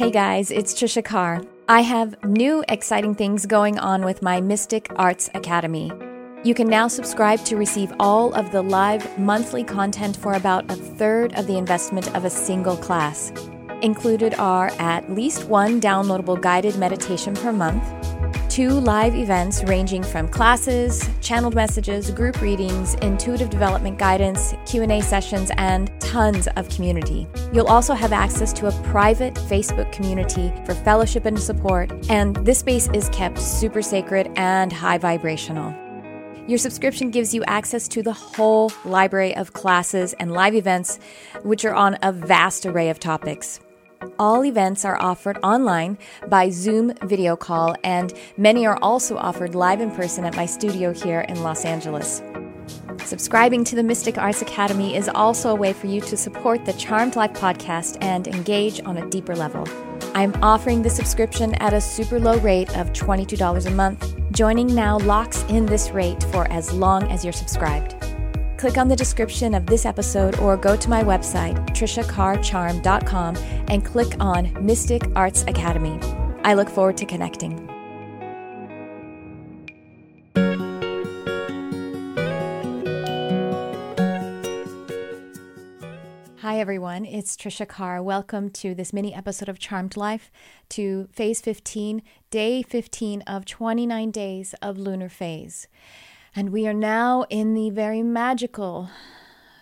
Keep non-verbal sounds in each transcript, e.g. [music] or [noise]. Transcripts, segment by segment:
Hey guys, it's Trisha Carr. I have new exciting things going on with my Mystic Arts Academy. You can now subscribe to receive all of the live monthly content for about a third of the investment of a single class. Included are at least one downloadable guided meditation per month two live events ranging from classes, channeled messages, group readings, intuitive development guidance, Q&A sessions, and tons of community. You'll also have access to a private Facebook community for fellowship and support, and this space is kept super sacred and high vibrational. Your subscription gives you access to the whole library of classes and live events, which are on a vast array of topics. All events are offered online by Zoom video call, and many are also offered live in person at my studio here in Los Angeles. Subscribing to the Mystic Arts Academy is also a way for you to support the Charmed Life podcast and engage on a deeper level. I'm offering the subscription at a super low rate of $22 a month. Joining now locks in this rate for as long as you're subscribed click on the description of this episode or go to my website, trishacarcharm.com, and click on Mystic Arts Academy. I look forward to connecting. Hi, everyone. It's Trisha Carr. Welcome to this mini episode of Charmed Life, to phase 15, day 15 of 29 days of lunar phase. And we are now in the very magical,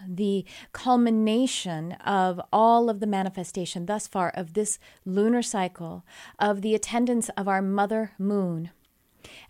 the culmination of all of the manifestation thus far of this lunar cycle, of the attendance of our mother moon.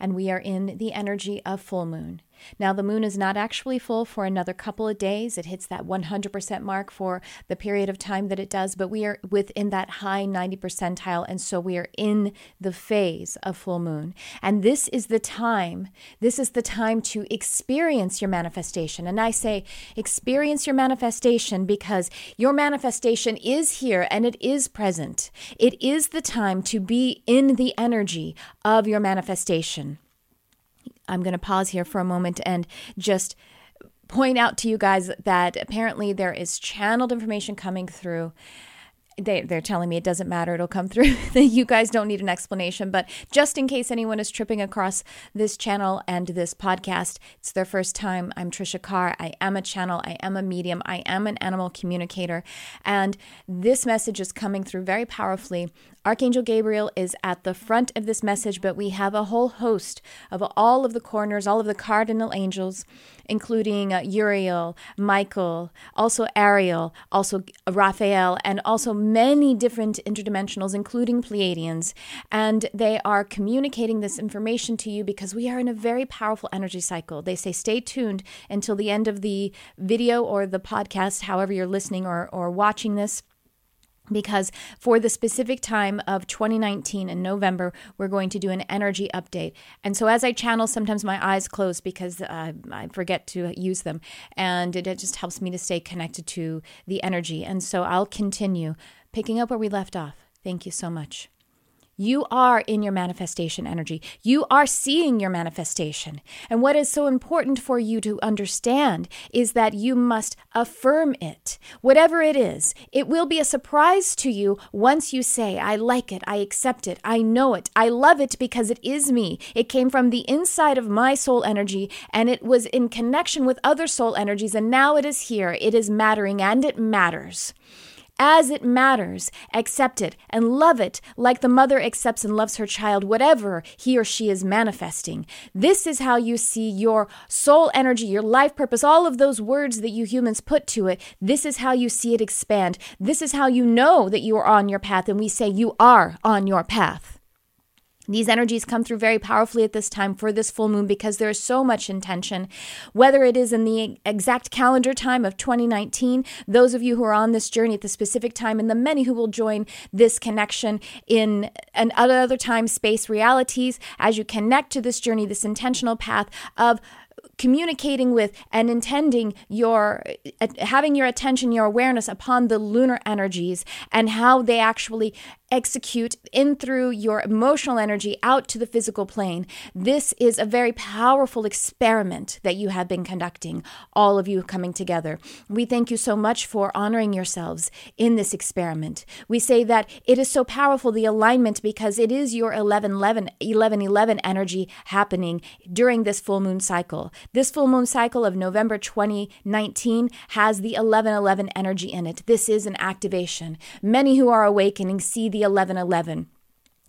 And we are in the energy of full moon. Now, the moon is not actually full for another couple of days. It hits that 100% mark for the period of time that it does, but we are within that high 90 percentile. And so we are in the phase of full moon. And this is the time, this is the time to experience your manifestation. And I say experience your manifestation because your manifestation is here and it is present. It is the time to be in the energy of your manifestation. I'm going to pause here for a moment and just point out to you guys that apparently there is channeled information coming through they, they're telling me it doesn't matter it'll come through. [laughs] You guys don't need an explanation but just in case anyone is tripping across this channel and this podcast it's their first time. I'm trisha carr. I am a channel. I am a medium. I am an animal communicator. And this message is coming through very powerfully. Archangel Gabriel is at the front of this message, but we have a whole host of all of the corners, all of the cardinal angels, including uh, Uriel, Michael, also Ariel, also Raphael, and also many different interdimensionals, including Pleiadians. And they are communicating this information to you because we are in a very powerful energy cycle. They say stay tuned until the end of the video or the podcast, however you're listening or, or watching this because for the specific time of 2019 in November, we're going to do an energy update. And so as I channel, sometimes my eyes close because uh, I forget to use them. And it, it just helps me to stay connected to the energy. And so I'll continue picking up where we left off. Thank you so much. You are in your manifestation energy. You are seeing your manifestation. And what is so important for you to understand is that you must affirm it. Whatever it is, it will be a surprise to you once you say, I like it, I accept it, I know it, I love it because it is me. It came from the inside of my soul energy and it was in connection with other soul energies, and now it is here. It is mattering and it matters as it matters. Accept it and love it like the mother accepts and loves her child, whatever he or she is manifesting. This is how you see your soul energy, your life purpose, all of those words that you humans put to it. This is how you see it expand. This is how you know that you are on your path. And we say you are on your path. These energies come through very powerfully at this time for this full moon because there is so much intention. Whether it is in the exact calendar time of 2019, those of you who are on this journey at the specific time, and the many who will join this connection in and other time space realities as you connect to this journey, this intentional path of communicating with and intending your uh, having your attention, your awareness upon the lunar energies and how they actually execute in through your emotional energy out to the physical plane. This is a very powerful experiment that you have been conducting, all of you coming together. We thank you so much for honoring yourselves in this experiment. We say that it is so powerful, the alignment, because it is your 11 11, 11, 11 energy happening during this full moon cycle. This full moon cycle of November 2019 has the 11 11 energy in it. This is an activation. Many who are awakening see the 1111.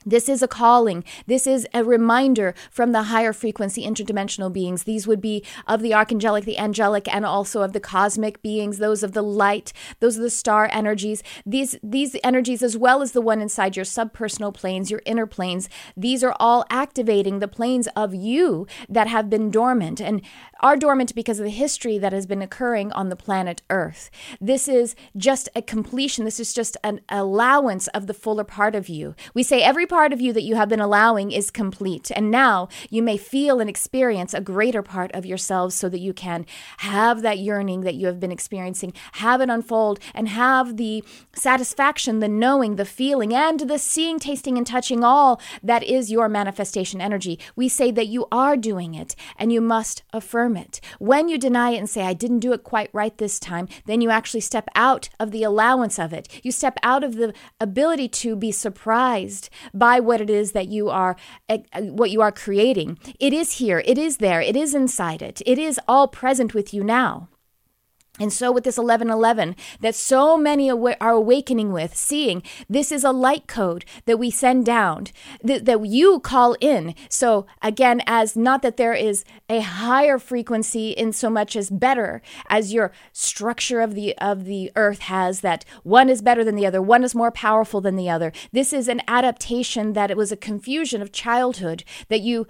This is a calling. This is a reminder from the higher frequency interdimensional beings. These would be of the archangelic, the angelic, and also of the cosmic beings, those of the light, those are the star energies. These, these energies, as well as the one inside your subpersonal planes, your inner planes, these are all activating the planes of you that have been dormant and are dormant because of the history that has been occurring on the planet Earth. This is just a completion. This is just an allowance of the fuller part of you. We say every part of you that you have been allowing is complete. And now you may feel and experience a greater part of yourselves so that you can have that yearning that you have been experiencing, have it unfold, and have the satisfaction, the knowing, the feeling, and the seeing, tasting, and touching all that is your manifestation energy. We say that you are doing it and you must affirm it. When you deny it and say, I didn't do it quite right this time, then you actually step out of the allowance of it. You step out of the ability to be surprised by what it is that you are eh, what you are creating. It is here, it is there, it is inside it. It is all present with you now. And so, with this 1111 that so many are awakening with, seeing this is a light code that we send down, that, that you call in. So, again, as not that there is a higher frequency in so much as better, as your structure of the of the earth has, that one is better than the other, one is more powerful than the other. This is an adaptation that it was a confusion of childhood that you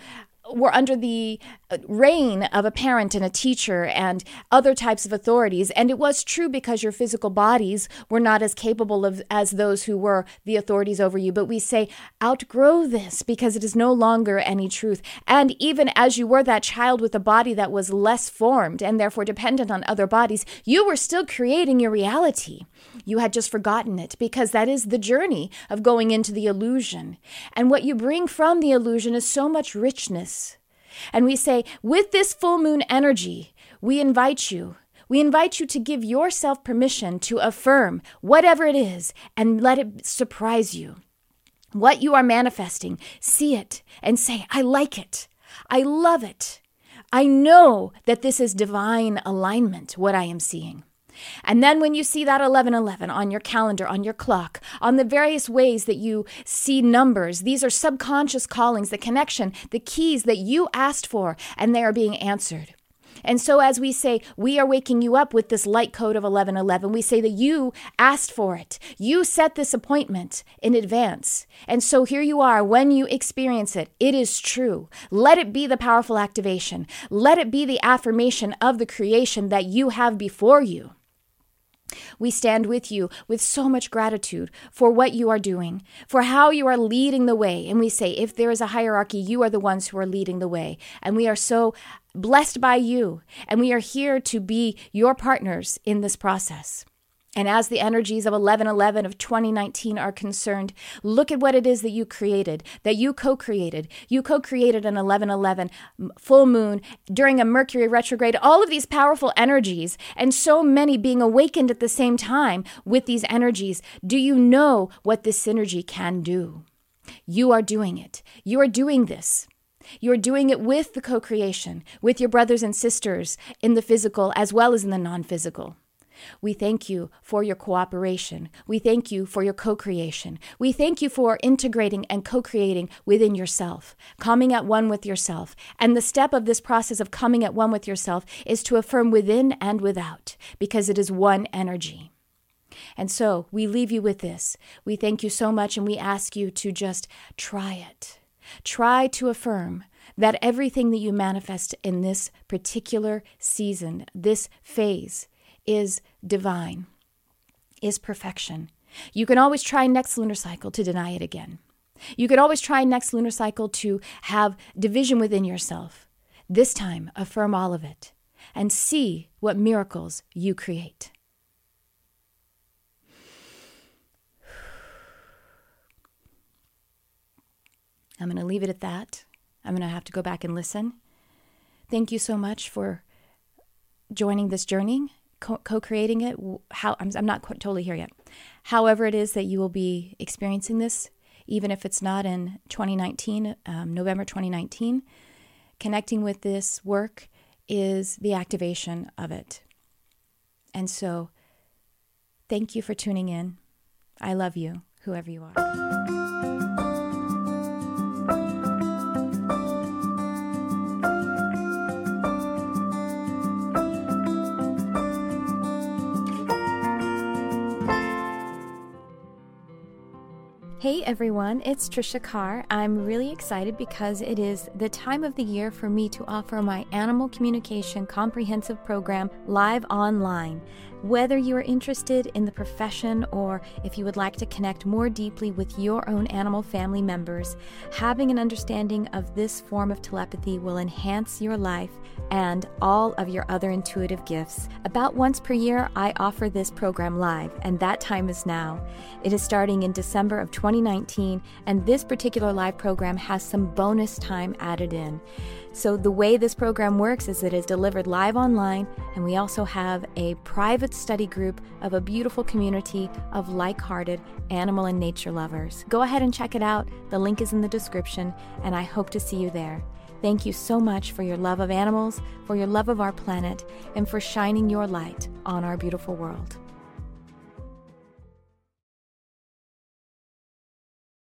were under the uh, reign of a parent and a teacher and other types of authorities. And it was true because your physical bodies were not as capable of as those who were the authorities over you. But we say, outgrow this because it is no longer any truth. And even as you were that child with a body that was less formed and therefore dependent on other bodies, you were still creating your reality. You had just forgotten it because that is the journey of going into the illusion. And what you bring from the illusion is so much richness. And we say, with this full moon energy, we invite you. We invite you to give yourself permission to affirm whatever it is and let it surprise you. What you are manifesting, see it and say, I like it. I love it. I know that this is divine alignment, what I am seeing. And then when you see that 1111 on your calendar, on your clock, on the various ways that you see numbers, these are subconscious callings, the connection, the keys that you asked for, and they are being answered. And so, as we say, we are waking you up with this light code of 1111, we say that you asked for it. You set this appointment in advance. And so, here you are when you experience it. It is true. Let it be the powerful activation. Let it be the affirmation of the creation that you have before you. We stand with you with so much gratitude for what you are doing, for how you are leading the way. And we say, if there is a hierarchy, you are the ones who are leading the way. And we are so blessed by you. And we are here to be your partners in this process. And as the energies of 1111 of 2019 are concerned, look at what it is that you created, that you co created. You co created an 1111 full moon during a Mercury retrograde, all of these powerful energies, and so many being awakened at the same time with these energies. Do you know what this synergy can do? You are doing it. You are doing this. You're doing it with the co creation, with your brothers and sisters in the physical as well as in the non physical. We thank you for your cooperation. We thank you for your co creation. We thank you for integrating and co creating within yourself, coming at one with yourself. And the step of this process of coming at one with yourself is to affirm within and without, because it is one energy. And so we leave you with this. We thank you so much and we ask you to just try it. Try to affirm that everything that you manifest in this particular season, this phase, is divine, is perfection. You can always try next lunar cycle to deny it again. You could always try next lunar cycle to have division within yourself. This time, affirm all of it and see what miracles you create. I'm going to leave it at that. I'm going to have to go back and listen. Thank you so much for joining this journey, co creating it. How I'm, I'm not totally here yet. However, it is that you will be experiencing this, even if it's not in 2019, um, November 2019, connecting with this work is the activation of it. And so, thank you for tuning in. I love you, whoever you are. Hey everyone, it's Trisha Carr. I'm really excited because it is the time of the year for me to offer my Animal Communication Comprehensive Program live online. Whether you are interested in the profession or if you would like to connect more deeply with your own animal family members, having an understanding of this form of telepathy will enhance your life and all of your other intuitive gifts. About once per year, I offer this program live, and that time is now. It is starting in December of 2019, and this particular live program has some bonus time added in. So, the way this program works is it is delivered live online, and we also have a private study group of a beautiful community of like hearted animal and nature lovers. Go ahead and check it out. The link is in the description, and I hope to see you there. Thank you so much for your love of animals, for your love of our planet, and for shining your light on our beautiful world.